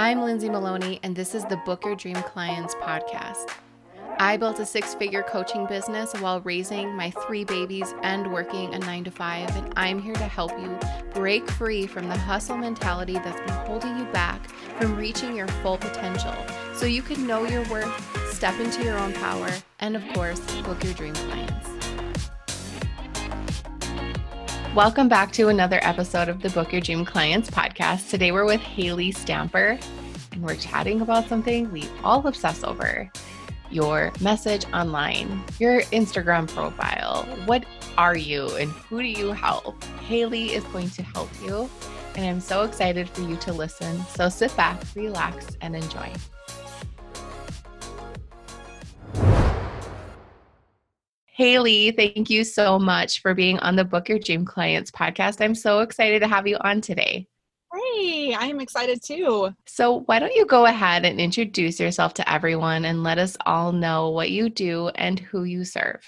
I'm Lindsay Maloney, and this is the Book Your Dream Clients podcast. I built a six figure coaching business while raising my three babies and working a nine to five, and I'm here to help you break free from the hustle mentality that's been holding you back from reaching your full potential so you can know your worth, step into your own power, and of course, book your dream clients. Welcome back to another episode of the Book Your Dream Clients podcast. Today we're with Haylee Stamper, and we're chatting about something we all obsess over your message online, your Instagram profile. What are you and who do you help? Haylee is going to help you, and I'm so excited for you to listen. So sit back, relax, and enjoy. Haylee, thank you so much for being on the Book Your Dream Clients podcast. I'm so excited to have you on today. Hey, I'm excited too. So, why don't you go ahead and introduce yourself to everyone and let us all know what you do and who you serve?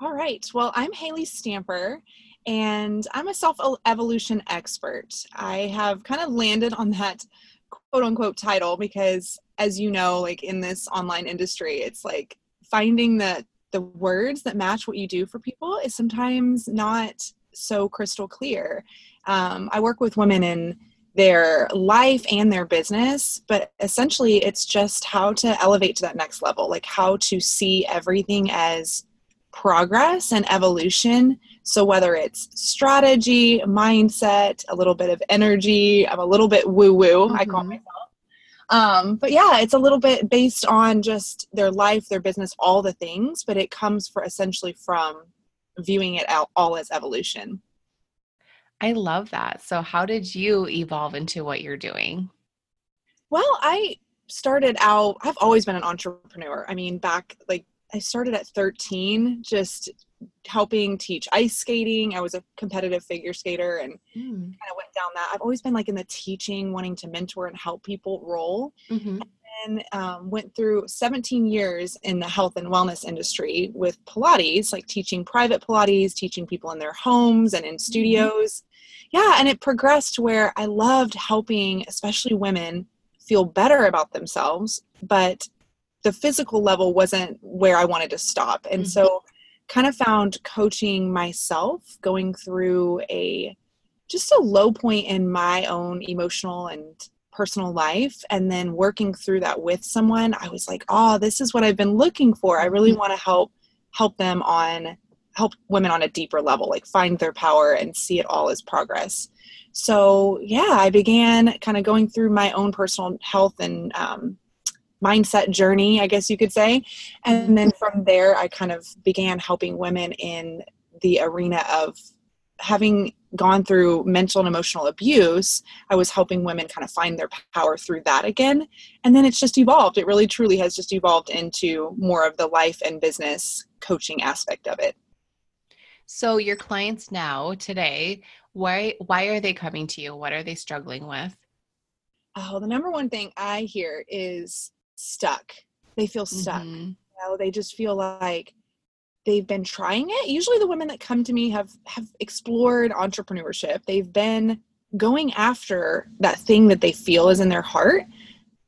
All right. Well, I'm Haylee Stamper and I'm a self evolution expert. I have kind of landed on that quote unquote title because, as you know, like in this online industry, it's like finding the the words that match what you do for people is sometimes not so crystal clear. Um, I work with women in their life and their business, but essentially it's just how to elevate to that next level, like how to see everything as progress and evolution. So whether it's strategy, mindset, a little bit of energy, I'm a little bit woo woo, mm-hmm. I call mm-hmm. myself. Um, but yeah, it's a little bit based on just their life, their business, all the things, but it comes for essentially from viewing it all as evolution. I love that. So, how did you evolve into what you're doing? Well, I started out, I've always been an entrepreneur. I mean, back like I started at 13, just helping teach ice skating. I was a competitive figure skater and mm. kind of went down that. I've always been like in the teaching, wanting to mentor and help people roll. Mm-hmm. And um, went through 17 years in the health and wellness industry with Pilates, like teaching private Pilates, teaching people in their homes and in mm-hmm. studios. Mm-hmm. Yeah, and it progressed where I loved helping, especially women, feel better about themselves, but the physical level wasn't where I wanted to stop. And mm-hmm. so kind of found coaching myself going through a just a low point in my own emotional and personal life and then working through that with someone i was like oh this is what i've been looking for i really mm-hmm. want to help help them on help women on a deeper level like find their power and see it all as progress so yeah i began kind of going through my own personal health and um, mindset journey, I guess you could say. And then from there, I kind of began helping women in the arena of having gone through mental and emotional abuse. I was helping women kind of find their power through that again. And then it's just evolved. It really truly has just evolved into more of the life and business coaching aspect of it. So your clients now today, why why are they coming to you? What are they struggling with? Oh, the number one thing I hear is stuck. They feel stuck. Mm-hmm. You know, they just feel like they've been trying it. Usually the women that come to me have have explored entrepreneurship. They've been going after that thing that they feel is in their heart,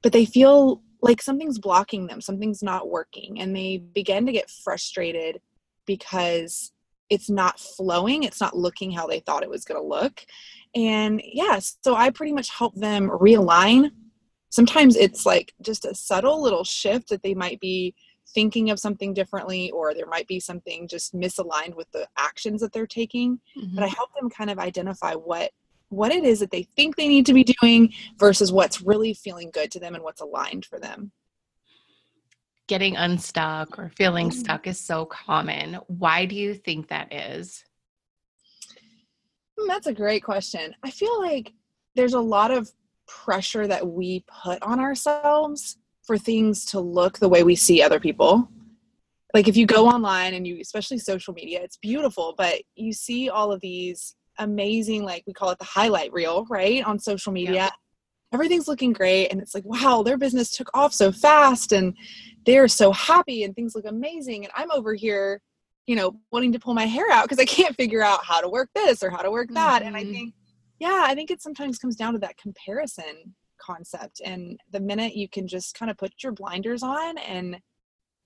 but they feel like something's blocking them, something's not working, and they begin to get frustrated because it's not flowing, it's not looking how they thought it was going to look. And yeah, so I pretty much help them realign sometimes it's like just a subtle little shift that they might be thinking of something differently or there might be something just misaligned with the actions that they're taking mm-hmm. but i help them kind of identify what what it is that they think they need to be doing versus what's really feeling good to them and what's aligned for them getting unstuck or feeling mm-hmm. stuck is so common why do you think that is hmm, that's a great question i feel like there's a lot of pressure that we put on ourselves for things to look the way we see other people. Like if you go online and you, especially social media, it's beautiful, but you see all of these amazing, like we call it the highlight reel, right? On social media. Yeah. Everything's looking great. And it's like, wow, their business took off so fast and they're so happy and things look amazing. And I'm over here, you know, wanting to pull my hair out because I can't figure out how to work this or how to work that. Mm-hmm. And I mm-hmm. think yeah, I think it sometimes comes down to that comparison concept. And the minute you can just kind of put your blinders on and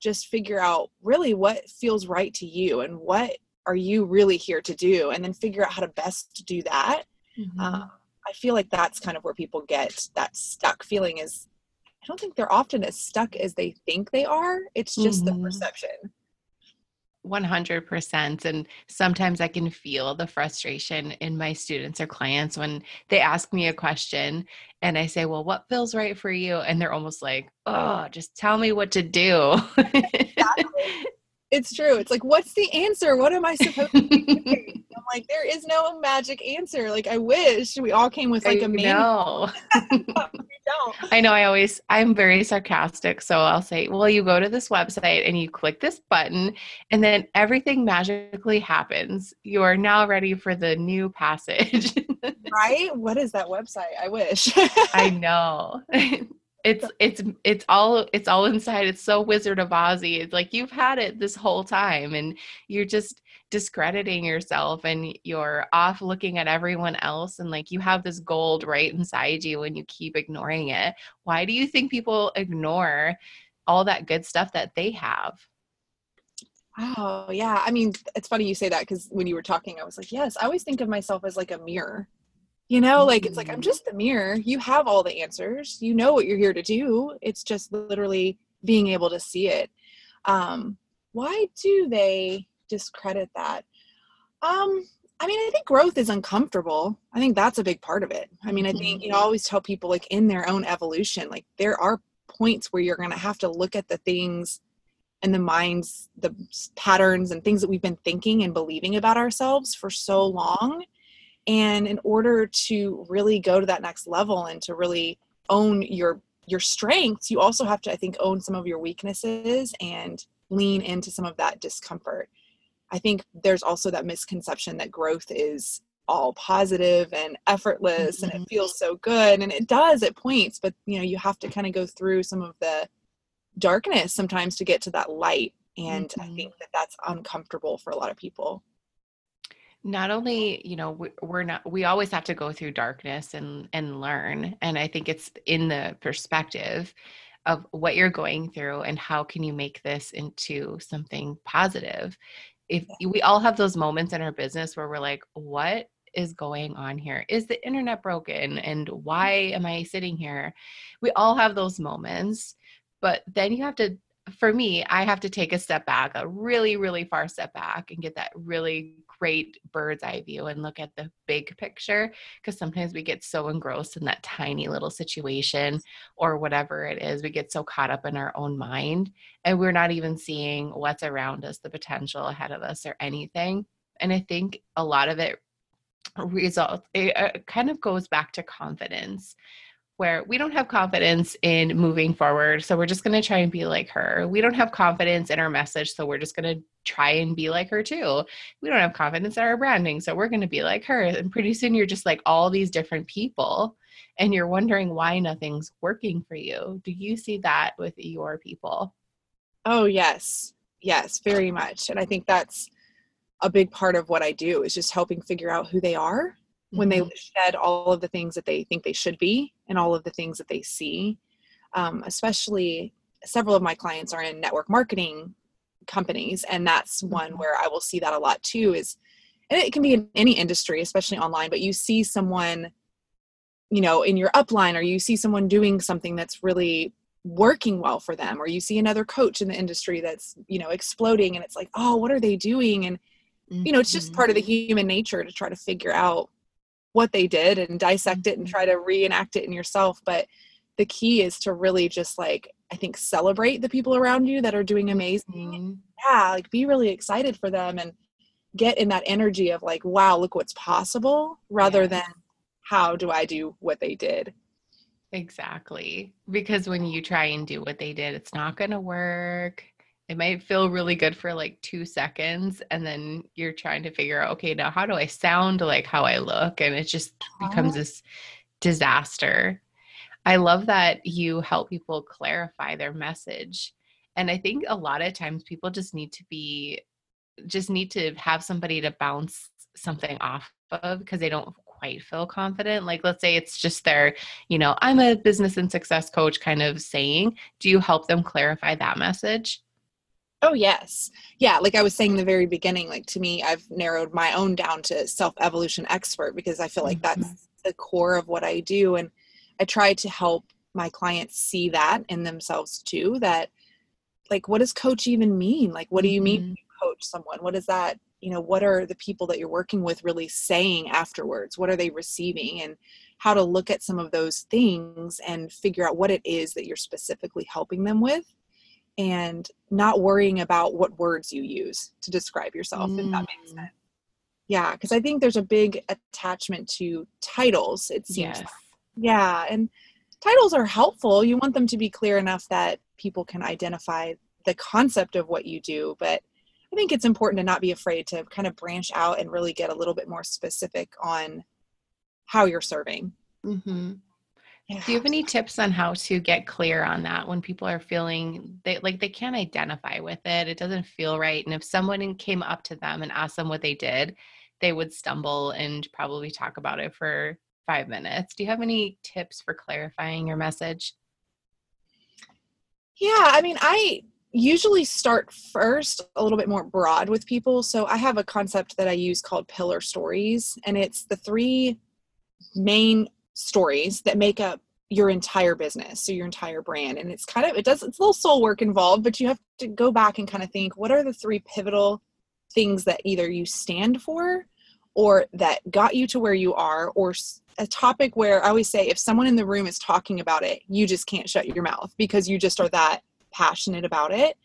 just figure out really what feels right to you and what are you really here to do, and then figure out how to best do that. Mm-hmm. Uh, I feel like that's kind of where people get that stuck feeling is I don't think they're often as stuck as they think they are. It's just mm-hmm. the perception. 100% and sometimes i can feel the frustration in my students or clients when they ask me a question and i say well what feels right for you and they're almost like oh just tell me what to do exactly. It's true it's like what's the answer what am i supposed to do I'm like, there is no magic answer. Like, I wish we all came with like a manual. I know. I always, I'm very sarcastic. So I'll say, well, you go to this website and you click this button, and then everything magically happens. You are now ready for the new passage. right? What is that website? I wish. I know it's it's it's all it's all inside. It's so wizard of ozzy it's like you've had it this whole time and you're just discrediting yourself and you're off looking at everyone else and like you have this gold right inside you and you keep ignoring it. Why do you think people ignore all that good stuff that they have? Oh, yeah. I mean, it's funny you say that because when you were talking, I was like, yes, I always think of myself as like a mirror you know like it's like i'm mm-hmm. just the mirror. You have all the answers. You know what you're here to do. It's just literally being able to see it. Um why do they discredit that? Um i mean i think growth is uncomfortable. I think that's a big part of it. I mean i think you know I mm-hmm. always tell people like in their own evolution like there are points where you're going to have to look at the things and the minds the patterns and things that we've been thinking and believing about ourselves for so long and in order to really go to that next level and to really own your your strengths you also have to i think own some of your weaknesses and lean into some of that discomfort i think there's also that misconception that growth is all positive and effortless mm-hmm. and it mm-hmm. feels so good and it does at points but you know you have to kind of go through some of the darkness sometimes to get to that light and mm-hmm. i think that that's uncomfortable for a lot of people not only you know we're not we always have to go through darkness and and learn and i think it's in the perspective of what you're going through and how can you make this into something positive. If we all have those moments in our business where we're like what is going on here? Is the internet broken? And why mm-hmm. am i sitting here? We all have those moments but then you have to for me, I have to take a step back, a really, really far step back, and get that really great bird's eye view and look at the big picture. Because sometimes we get so engrossed in that tiny little situation or whatever it is. We get so caught up in our own mind and we're not even seeing what's around us, the potential ahead of us, or anything. And I think a lot of it results, it, it kind of goes back to confidence where we don't have confidence in moving forward. So we're just going to try and be like her. We don't have confidence in our message. So we're just going to try and be like her too. We don't have confidence in our branding. So we're going to be like her. And pretty soon you're just like all these different people and you're wondering why nothing's working for you. Do you see that with your people? Oh, yes. Yes, very much. And I think that's a big part of what I do is just helping figure out who they are when they mm-hmm. shed all of the things that they think they should be and all of the things that they see. Um, especially several of my clients are in network marketing companies, and that's one mm-hmm. where I will see that a lot too. Is and it can be in any industry, especially online, but you see someone, you know, in your upline, or you see someone doing something that's really working well for them, or you see another coach in the industry that's, you know, exploding, and it's like, oh, what are they doing? And you know, it's just part of the mm-hmm. human nature to try to figure out what they did and dissect it and mm-hmm. try to reenact it in yourself but the key is to really just like i think celebrate the people around you that are doing amazing mm-hmm. yeah like be really excited for them and get in that energy of like wow look what's possible rather yeah. than how do i do what they did exactly because when you try and do what they did it's not going to work it might feel really good for like two seconds and then you're trying to figure out okay now how do i sound like how i look and it just uh-huh. becomes this disaster i love that you help people clarify their message and i think a lot of times people just need to be just need to have somebody to bounce something off of because they don't quite feel confident? Like, let's say it's just their, you know, I'm a business and success coach kind of saying. Do you help them clarify that message? Oh, yes. Yeah. Like I was saying in the very beginning, like to me, I've narrowed my own down to self evolution expert because I feel like mm-hmm. that's the core of what I do. And I try to help my clients see that in themselves too that like what does coach even mean like what do you mean mm-hmm. coach someone what is that you know what are the people that you're working with really saying afterwards what are they receiving and how to look at some of those things and figure out what it is that you're specifically helping them with and not worrying about what words you use to describe yourself mm. if that makes mm. sense yeah because i think there's a big attachment to titles it seems yes. like. yeah and titles are helpful you want them to be clear enough that people can identify the concept of what you do but I think it's important to not be afraid to kind of branch out and really get a little bit more specific on how you're serving. Mm-hmm. Yeah. Do you have any tips on how to get clear on that when people are feeling they like they can't identify with it? It doesn't feel right. And if someone came up to them and asked them what they did, they would stumble and probably talk about it for five minutes. Do you have any tips for clarifying your message? Yeah, I mean, I usually start first a little bit more broad with people. So I have a concept that I use called pillar stories, and it's the three main stories that make up your entire business so your entire brand and it's kind of it does it's a little soul work involved but you have to go back and kind of think what are the three pivotal things that either you stand for or that got you to where you are or a topic where i always say if someone in the room is talking about it you just can't shut your mouth because you just are that passionate about it.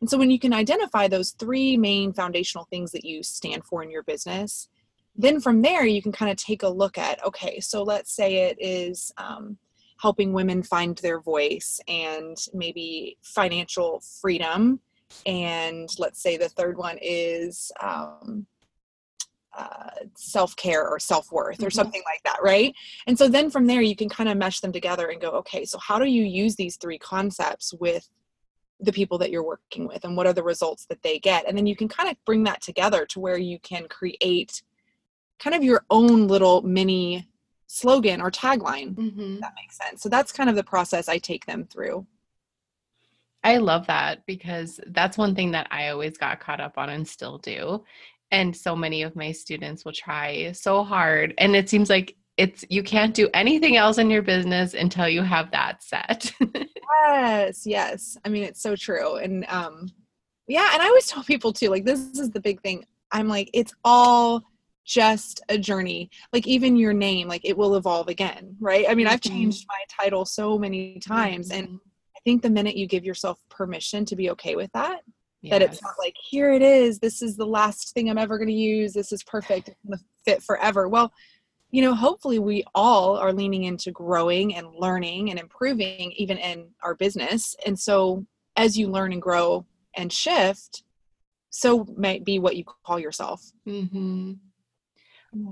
And so when you can identify those three main foundational things that you stand for in your business, then from there you can kind of take a look at okay, so let's say it is um, helping women find their voice and maybe financial freedom. And let's say the third one is um, uh, self care or self worth or mm-hmm. something like that, right? And so then from there, you can kind of mesh them together and go, okay, so how do you use these three concepts with the people that you're working with and what are the results that they get and then you can kind of bring that together to where you can create kind of your own little mini slogan or tagline mm-hmm. that makes sense. So that's kind of the process i take them through. I love that because that's one thing that i always got caught up on and still do. And so many of my students will try so hard. And it seems like it's you can't do anything else in your business until you have that set. Yes yes. I mean it's so true. And um yeah and i always tell people too like this is the big thing. I'm like it's all just a journey like even your name like it will evolve again right i mean mm-hmm. i've changed my title so many times mm-hmm. and i think the minute you give yourself permission to be okay with that yes. that it's not like here it is this is the last thing i'm ever going to use this is perfect it's going to fit forever well you know, hopefully we all are leaning into growing and learning and improving even in our business. And so as you learn and grow and shift, so might be what you call yourself. Mm-hmm.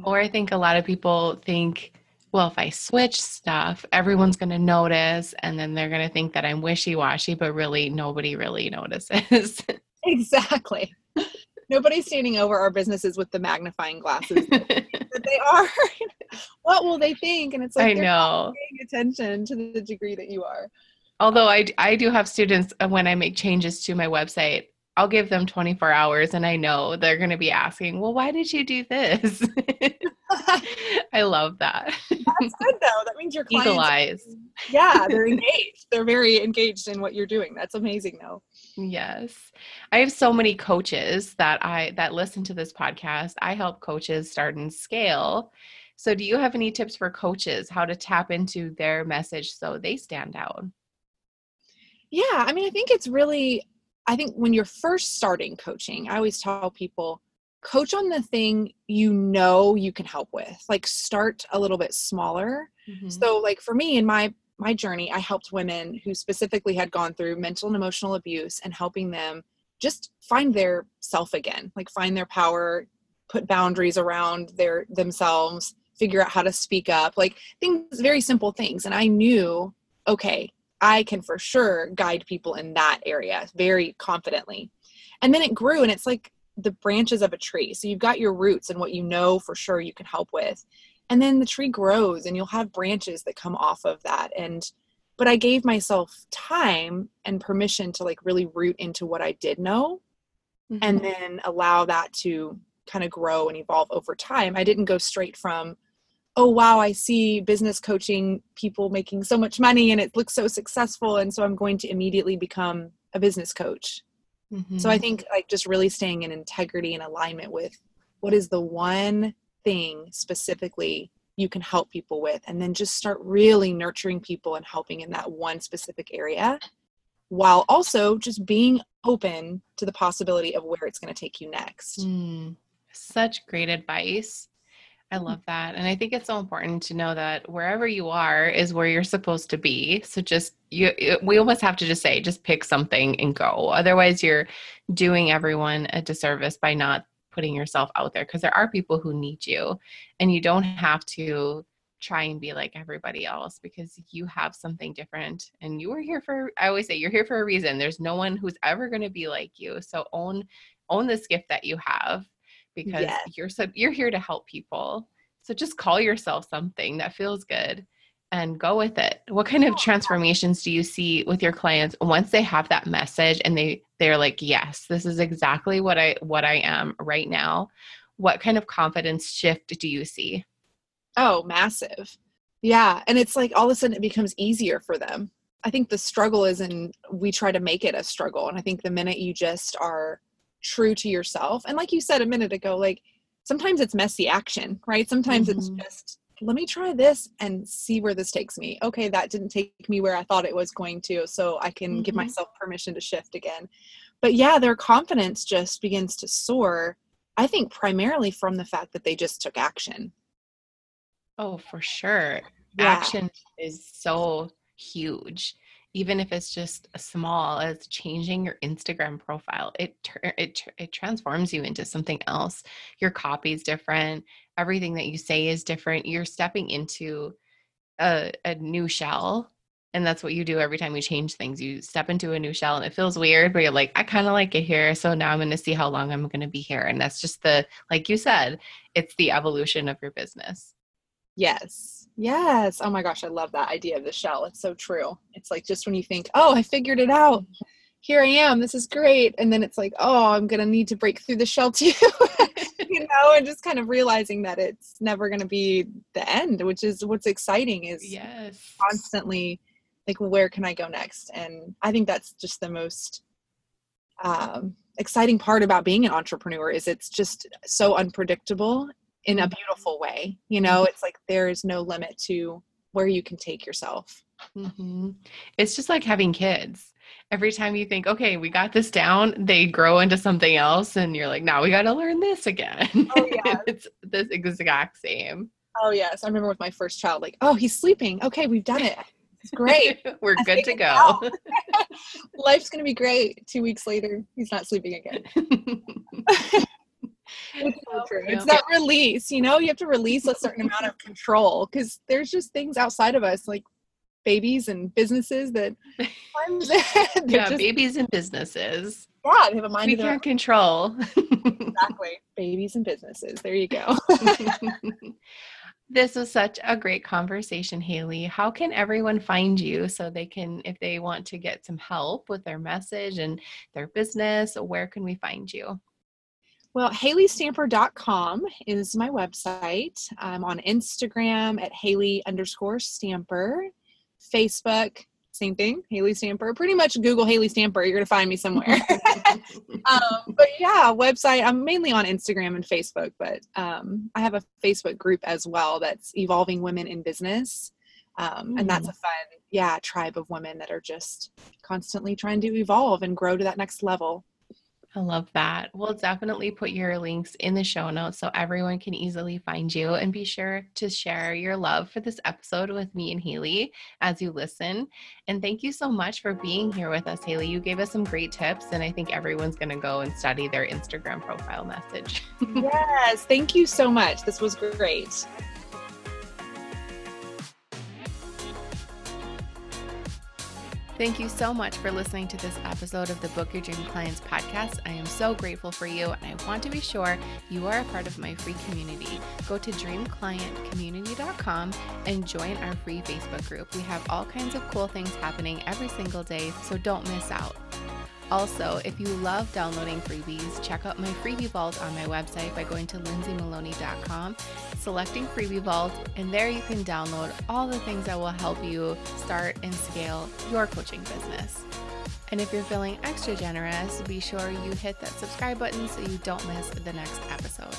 Or I think a lot of people think, well, if I switch stuff, everyone's going to notice, and then they're going to think that I'm wishy washy, but really nobody really notices. exactly. Nobody's standing over our businesses with the magnifying glasses that they are. what will they think? And it's like I know paying attention to the degree that you are. Although I I do have students uh, when I make changes to my website, I'll give them 24 hours and I know they're going to be asking, well, why did you do this? I love that. That's good though. That means your clients. Eagle eyes. Yeah, they're engaged. they're very engaged in what you're doing. That's amazing though. Yes. I have so many coaches that I that listen to this podcast. I help coaches start and scale. So do you have any tips for coaches how to tap into their message so they stand out? Yeah, I mean, I think it's really I think when you're first starting coaching, I always tell people coach on the thing you know you can help with. Like start a little bit smaller. Mm-hmm. So like for me in my my journey, I helped women who specifically had gone through mental and emotional abuse and helping them just find their self again, like find their power, put boundaries around their themselves, figure out how to speak up, like things very simple things. And I knew, okay, I can for sure guide people in that area very confidently. And then it grew and it's like the branches of a tree. So you've got your roots and what you know for sure you can help with. and then the tree grows and you'll have branches that come off of that and but i gave myself time and permission to like really root into what i did know mm-hmm. and then allow that to kind of grow and evolve over time i didn't go straight from oh wow i see business coaching people making so much money and it looks so successful and so i'm going to immediately become a business coach. Mm-hmm. so i think like just really staying in integrity and alignment with what is the one thing specifically you can help people with and then just start really nurturing people and helping in that one specific area while also just being open to the possibility of where it's going to take you next. Mm, such great advice I mm-hmm. love that. And I think it's so important to know that wherever you are is where you're supposed to be. So just you we almost have to just say just pick something and go. Otherwise you're doing everyone a disservice by not putting yourself out there because there are people who need you and you don't have to try and be like everybody else because you have something different and you are here for I always say you're here for a reason. There's no one who's ever going to be like you. So own own this gift that you have because yes. you're so you're here to help people. So just call yourself something that feels good and go with it. What kind of oh, transformations do you see with your clients once they have that message and they they're like, "Yes, this is exactly what I what I am right now." What kind of confidence shift do you see? Oh, massive. Yeah, and it's like all of a sudden it becomes easier for them. I think the struggle is in we try to make it a struggle and I think the minute you just are true to yourself. And like you said a minute ago, like sometimes it's messy action, right? Sometimes mm-hmm. it's just let me try this and see where this takes me. Okay, that didn't take me where I thought it was going to, so I can mm-hmm. give myself permission to shift again. But yeah, their confidence just begins to soar. I think primarily from the fact that they just took action. Oh, for sure. Yeah. Action is so huge even if it's just small as changing your Instagram profile, it it it transforms you into something else. Your copy is different. Everything that you say is different. You're stepping into a, a new shell. And that's what you do every time you change things. You step into a new shell and it feels weird, but you're like, I kind of like it here. So now I'm going to see how long I'm going to be here. And that's just the, like you said, it's the evolution of your business. Yes Yes. Oh my gosh, I love that idea of the shell. It's so true. It's like just when you think, oh, I figured it out. Here I am. This is great. And then it's like, oh, I'm going to need to break through the shell too. you know, and just kind of realizing that it's never going to be the end, which is what's exciting is yes. constantly like, where can I go next? And I think that's just the most um, exciting part about being an entrepreneur is it's just so unpredictable in a beautiful way you know mm-hmm. it's like there is no limit to where you can take yourself. Mm-hmm. it's just like having kids. Every time you think okay we got this down they grow into something else and you're like now we got to learn this again. Oh, yeah. it's this exact same. Oh yes. I remember with my first child like oh he's sleeping. Okay we've done it. It's great. We're I good to go. life's gonna be great. Two weeks later he's not sleeping again it's so true. It's that release, you know, you have to release a certain amount of control because there's just things outside of us, like babies and businesses that yeah, just, babies and businesses. Yeah, they have a mind. We can't control. exactly, babies and businesses. There you go. this was such a great conversation, Haylee. How can everyone find you so they can, if they want to get some help with their message and their business, where can we find you? Well, HayleeStamper.com is my website. I'm on Instagram at Haylee underscore Stamper, Facebook, same thing, Haylee Stamper. Pretty much Google Haylee Stamper, you're gonna find me somewhere. um, but yeah, website. I'm mainly on Instagram and Facebook, but um, I have a Facebook group as well that's Evolving Women in Business, um, and that's a fun, yeah, tribe of women that are just constantly trying to evolve and grow to that next level. I love that. We'll definitely put your links in the show notes so everyone can easily find you and be sure to share your love for this episode with me and Haylee as you listen. And thank you so much for being here with us, Haylee. You gave us some great tips, and I think everyone's going to go and study their Instagram profile message. yes. Thank you so much. This was great. Thank you so much for listening to this episode of the Book Your Dream Clients podcast. I am so grateful for you, and I want to be sure you are a part of my free community. Go to dreamclientcommunity.com and join our free Facebook group. We have all kinds of cool things happening every single day, so don't miss out. Also, if you love downloading freebies, check out my freebie vault on my website by going to lindsaymaloney.com, selecting freebie vault, and there you can download all the things that will help you start and scale your coaching business. And if you're feeling extra generous, be sure you hit that subscribe button so you don't miss the next episode.